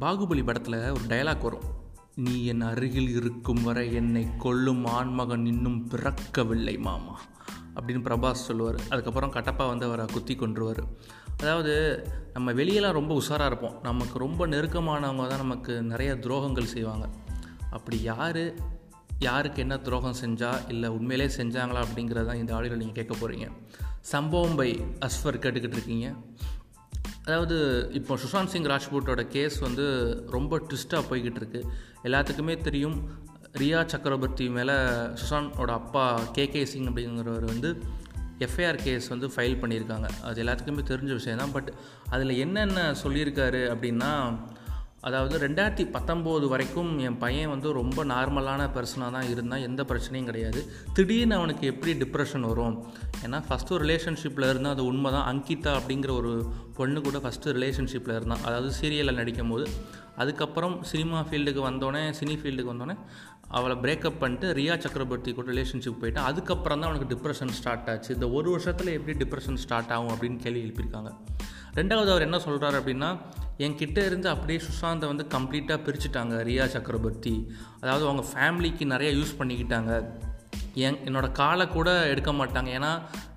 பாகுபலி படத்தில் ஒரு டயலாக் வரும். நீ என் அருகில் இருக்கும் வரை என்னை கொல்லும் ஆண்மகன் இன்னும் பிறக்கவில்லை மாமா. அப்படின்னு பிரபாஸ் சொல்லுவார். அதுக்கப்புறம் கட்டப்பா வந்து அவரை குத்தி கொண்டுருவார் அதாவது நம்ம வெளியெல்லாம் ரொம்ப உஷாராக இருப்போம். நமக்கு ரொம்ப நெருக்கமானவங்க தான் நமக்கு நிறைய துரோகங்கள் செய்வாங்க. அப்படி யார் யாருக்கு என்ன துரோகம் செஞ்சால் இல்லை உண்மையிலே செஞ்சாங்களா அப்படிங்கிறதான் இந்த ஆடியோவில் நீங்கள் கேட்க போகிறீங்க சம்பவம் பை அஸ்வர் கேட்டுக்கிட்டு இருக்கீங்க. அதாவது இப்போ சுஷாந்த் சிங் ராஜ்பூட்டோட கேஸ் வந்து ரொம்ப ட்விஸ்ட்டாக போய்கிட்டு இருக்கு. எல்லாத்துக்குமே தெரியும் ரியா சக்கரவர்த்தி மேலே சுஷாந்தோட அப்பா கே கே சிங் அப்படிங்கிறவர் வந்து எஃப்ஐஆர் கேஸ் வந்து ஃபைல் பண்ணியிருக்காங்க. அது எல்லாத்துக்குமே தெரிஞ்ச விஷயம் தான் பட் அதில் என்னென்ன சொல்லியிருக்காரு அப்படின்னா அதாவது ரெண்டாயிரத்தி பத்தொம்போது வரைக்கும் என் பையன் வந்து ரொம்ப நார்மலான பர்சனாக தான் இருந்தால் எந்த பிரச்சனையும் கிடையாது. திடீர்னு அவனுக்கு எப்படி டிப்ரெஷன் வரும்? ஏன்னா ஃபஸ்ட்டு ரிலேஷன்ஷிப்பில் இருந்தால் அது உண்மை தான் அங்கிதா அப்படிங்கிற ஒரு பொண்ணு கூட ஃபஸ்ட்டு ரிலேஷன்ஷிப்பில் இருந்தான் அதாவது சீரியலில் நடிக்கும் போது அதுக்கப்புறம் சினிமா ஃபீல்டுக்கு வந்தோடனே சினி ஃபீல்டுக்கு வந்தோடனே அவளை பிரேக்கப் பண்ணிட்டு ரியா சக்கரவர்த்தி கூட ரிலேஷன்ஷிப் போயிட்டான் அதுக்கப்புறம் தான் அவனுக்கு டிப்ரெஷன் ஸ்டார்ட் ஆச்சு. இந்த ஒரு வருஷத்தில் எப்படி டிப்ரெஷன் ஸ்டார்ட் ஆகும் அப்படின்னு கேள்வி எழுப்பியிருக்காங்க. ரெண்டாவது அவர் என்ன சொல்கிறாரு அப்படின்னா என்கிட்ட இருந்து அப்படியே சுஷாந்தை வந்து கம்ப்ளீட்டாக பிரிச்சுட்டாங்க ரியா சக்கரவர்த்தி. அதாவது அவங்க ஃபேமிலிக்கு நிறையா யூஸ் பண்ணிக்கிட்டாங்க. என் என்னோடய காலை கூட எடுக்க மாட்டாங்க. ஏன்னா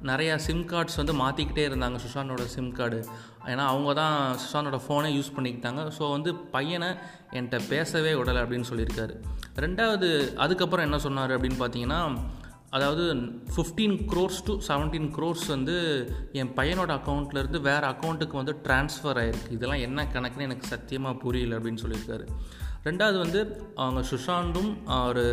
நிறையா சிம் கார்ட்ஸ் வந்து மாற்றிக்கிட்டே இருந்தாங்க சுஷானோட சிம் கார்டு ஏன்னா அவங்க தான் சுஷானோட ஃபோனை யூஸ் பண்ணிக்கிட்டாங்க. ஸோ வந்து பையனை என்கிட்ட பேசவே விடலை அப்படின்னு சொல்லியிருக்காரு. ரெண்டாவது அதுக்கப்புறம் என்ன சொன்னார் அப்படின்னு பார்த்தீங்கன்னா அதாவது fifteen crores to seventeen crores வந்து என் பையனோட அக்கௌண்ட்லேருந்து வேறு அக்கௌண்ட்டுக்கு வந்து ட்ரான்ஸ்ஃபர் ஆகிருக்கு இதெல்லாம் என்ன கணக்குன்னு எனக்கு சத்தியமாக புரியல அப்படின்னு சொல்லியிருக்காரு. ரெண்டாவது வந்து அவங்க சுஷாந்தும் ஒரு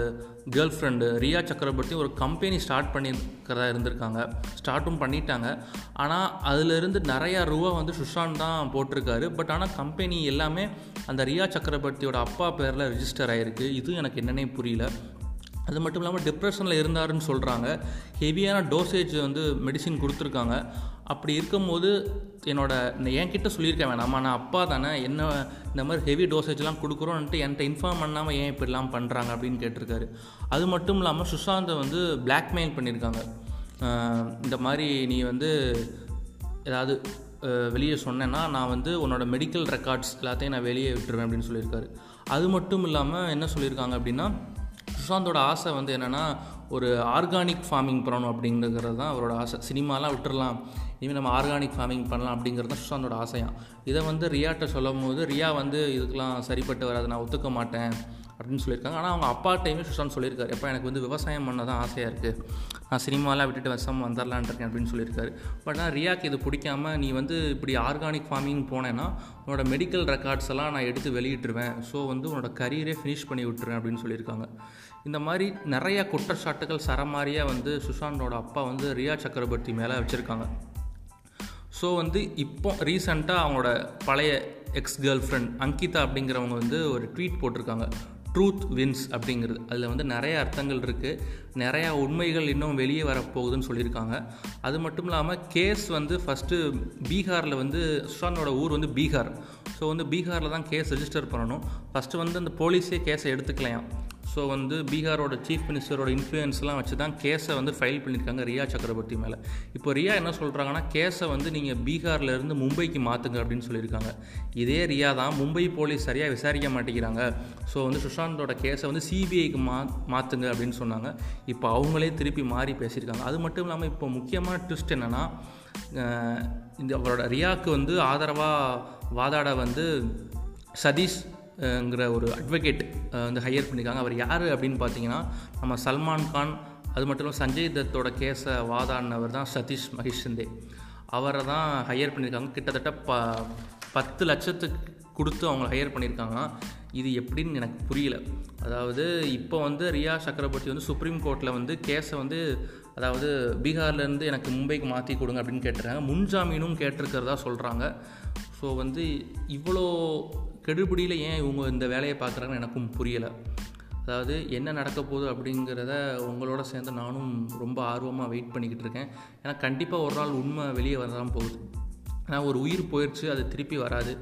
கேர்ள் ஃப்ரெண்டு ரியா சக்கரவர்த்தியும் ஒரு கம்பெனி ஸ்டார்ட் பண்ணியிருக்கிறதா இருந்திருக்காங்க. ஸ்டார்ட்டும் பண்ணிட்டாங்க. ஆனால் அதிலிருந்து நிறையா ரூபா வந்து சுஷாந்த் தான் போட்டிருக்காரு. பட் ஆனால் கம்பெனி எல்லாமே அந்த ரியா சக்கரவர்த்தியோட அப்பா பேரில் ரிஜிஸ்டர் ஆகிருக்கு இது எனக்கு என்னன்னே புரியல. அது மட்டும் இல்லாமல் டிப்ரெஷனில் இருந்தாருன்னு சொல்கிறாங்க ஹெவியான டோசேஜ் வந்து மெடிசின் கொடுத்துருக்காங்க. அப்படி இருக்கும்போது என்னோட என்கிட்ட சொல்லியிருக்கேன் வேணாமா நான் அப்பா தானே என்ன இந்த மாதிரி ஹெவி டோசேஜ்லாம் கொடுக்குறோன்ட்டு என்கிட்ட இன்ஃபார்ம் பண்ணாமல் ஏன் இப்படிலாம் பண்ணுறாங்க அப்படின்னு கேட்டிருக்காரு. அது மட்டும் இல்லாமல் சுஷாந்தை வந்து பிளாக்மெயில் பண்ணியிருக்காங்க. இந்த மாதிரி நீ வந்து ஏதாவது வெளியே சொன்னேன்னா நான் வந்து உன்னோட மெடிக்கல் ரெக்கார்ட்ஸ் எல்லாத்தையும் நான் வெளியே விட்டுருவேன் அப்படின்னு சொல்லியிருக்காரு. அது மட்டும் இல்லாமல் என்ன சொல்லியிருக்காங்க அப்படின்னா சுஷாந்தோட ஆசை வந்து என்னென்னா ஒரு ஆர்கானிக் ஃபார்மிங் பண்ணணும் அப்படிங்கிறது தான் அவரோட ஆசை. சினிமாலாம் விட்டுறலாம். இனிமேல் நம்ம ஆர்கானிக் ஃபார்மிங் பண்ணலாம் அப்படிங்கிறது தான் சுஷாந்தோட ஆசையாக இதை வந்து ரியாட்ட சொல்லும் போது ரியா வந்து இதுக்கெலாம் சரிப்பட்டு வராது நான் ஒத்துக்க மாட்டேன் அப்படின்னு சொல்லியிருக்காங்க. ஆனால் அவங்க அப்பா டைமே சுஷாந்த் சொல்லியிருக்காரு. எப்போ எனக்கு வந்து விவசாயம் பண்ண தான் ஆசையாக இருக்குது நான் சினிமாலாம் விட்டுட்டு வசம் வந்துடலான் இருக்கேன் அப்படின்னு சொல்லியிருக்காரு. பட் ஆனால் ரியாக்கு இது பிடிக்காம நீ வந்து இப்படி ஆர்கானிக் ஃபார்மிங் போனேன்னா உன்னோட மெடிக்கல் ரெக்கார்ட்ஸ் எல்லாம் நான் எடுத்து வெளியிட்டுருவேன். ஸோ வந்து உன்னோட கரியரே ஃபினிஷ் பண்ணி விட்டுருவேன் அப்படின்னு சொல்லியிருக்காங்க. இந்த மாதிரி நிறையா குற்றச்சாட்டுகள் சரமாரியாக வந்து சுஷாந்தோட அப்பா வந்து ரியா சக்கரவர்த்தி மேலே வச்சுருக்காங்க. ஸோ வந்து இப்போ ரீசண்டாக அவங்களோட பழைய எக்ஸ் கேர்ள் ஃப்ரெண்ட் அங்கிதா அப்படிங்கிறவங்க வந்து ஒரு ட்வீட் போட்டிருக்காங்க. ட்ரூத் வின்ஸ் அப்படிங்கிறது. அதில் வந்து நிறைய அர்த்தங்கள் இருக்குது நிறையா உண்மைகள் இன்னும் வெளியே வரப்போகுதுன்னு சொல்லியிருக்காங்க. அது மட்டும் இல்லாமல் கேஸ் வந்து ஃபஸ்ட்டு பீகாரில் வந்து சுஷானோட ஊர் வந்து பீகார். ஸோ வந்து பீகாரில் தான் கேஸ் ரெஜிஸ்டர் பண்ணணும். ஃபஸ்ட்டு வந்து அந்த போலீஸே கேஸை எடுத்துக்கலாம் ஸோ வந்து பீகாரோட சீஃப் மினிஸ்டரோட இன்ஃப்ளூயன்ஸ்லாம் வச்சு தான் கேஸை வந்து ஃபைல் பண்ணியிருக்காங்க ரியா சக்கரவர்த்தி மேலே. இப்போ ரியா என்ன சொல்கிறாங்கன்னா கேஸை வந்து நீங்கள் பீகார்லேருந்து மும்பைக்கு மாற்றுங்க அப்படின்னு சொல்லியிருக்காங்க. இதே ரியா தான் மும்பை போலீஸ் சரியாக விசாரிக்க மாட்டேங்கிறாங்க. ஸோ வந்து சுஷாந்தோட கேஸை வந்து சிபிஐக்கு மா மாற்றுங்க அப்படின்னு சொன்னாங்க. இப்போ அவங்களே திருப்பி மாறி பேசியிருக்காங்க. அது மட்டும் இல்லாமல் இப்போ முக்கியமான ட்விஸ்ட் என்னென்னா இந்த அவரோட ரியாவுக்கு வந்து ஆதரவாக வாதாட வந்து சதீஷ் ங்கிற ஒரு அட்வொகேட் வந்து ஹையர் பண்ணியிருக்காங்க அவர் யார் அப்படின்னு பார்த்தீங்கன்னா நம்ம சல்மான் கான் அது மட்டும் இல்லாமல் சஞ்சய் தத்தோட கேஸை வாதாடினவர் தான் சதீஷ் மகேஷ் மகேஷந்தே அவரை தான் ஹையர் பண்ணியிருக்காங்க கிட்டத்தட்ட ப பத்து லட்சத்துக்கு கொடுத்து அவங்கள ஹையர் பண்ணியிருக்காங்க இது எப்படின்னு எனக்கு புரியல. அதாவது இப்போ வந்து ரியா சக்கரவர்த்தி வந்து சுப்ரீம் கோர்ட்டில் வந்து கேஸை வந்து அதாவது பீகார்லேருந்து எனக்கு மும்பைக்கு மாற்றி கொடுங்க அப்படின்னு கேட்டிருக்காங்க. முன்ஜாமீனும் கேட்டிருக்கிறதா சொல்கிறாங்க ஸோ வந்து இவ்வளோ கெடுபிடியில் ஏன் இவங்க இந்த வேலையை பார்க்குறாங்கன்னு எனக்கும் புரியலை. அதாவது என்ன நடக்க போகுது அப்படிங்கிறத உங்களோட சேர்ந்து நானும் ரொம்ப ஆர்வமாக வெயிட் பண்ணிக்கிட்டு இருக்கேன். ஏன்னா கண்டிப்பாக ஒரு நாள் உண்மை வெளியே வரதான் போகுது. ஏன்னா ஒரு உயிர் போயிடுச்சு அது திருப்பி வராது.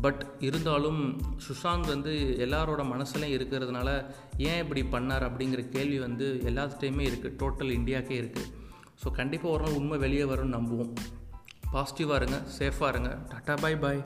பட் இருந்தாலும் சுஷாந்த் வந்து எல்லாரோட மனசுலையும் இருக்கிறதுனால ஏன் இப்படி பண்ணார் அப்படிங்கிற கேள்வி வந்து எல்லாத்துட்டையுமே இருக்குது டோட்டல் இந்தியாக்கே இருக்குது ஸோ கண்டிப்பாக ஒரு நாள் உண்மை வெளியே வரும்னு நம்புவோம். பாசிட்டிவாக இருங்க சேஃபாக இருங்க. டாட்டா பாய் பாய்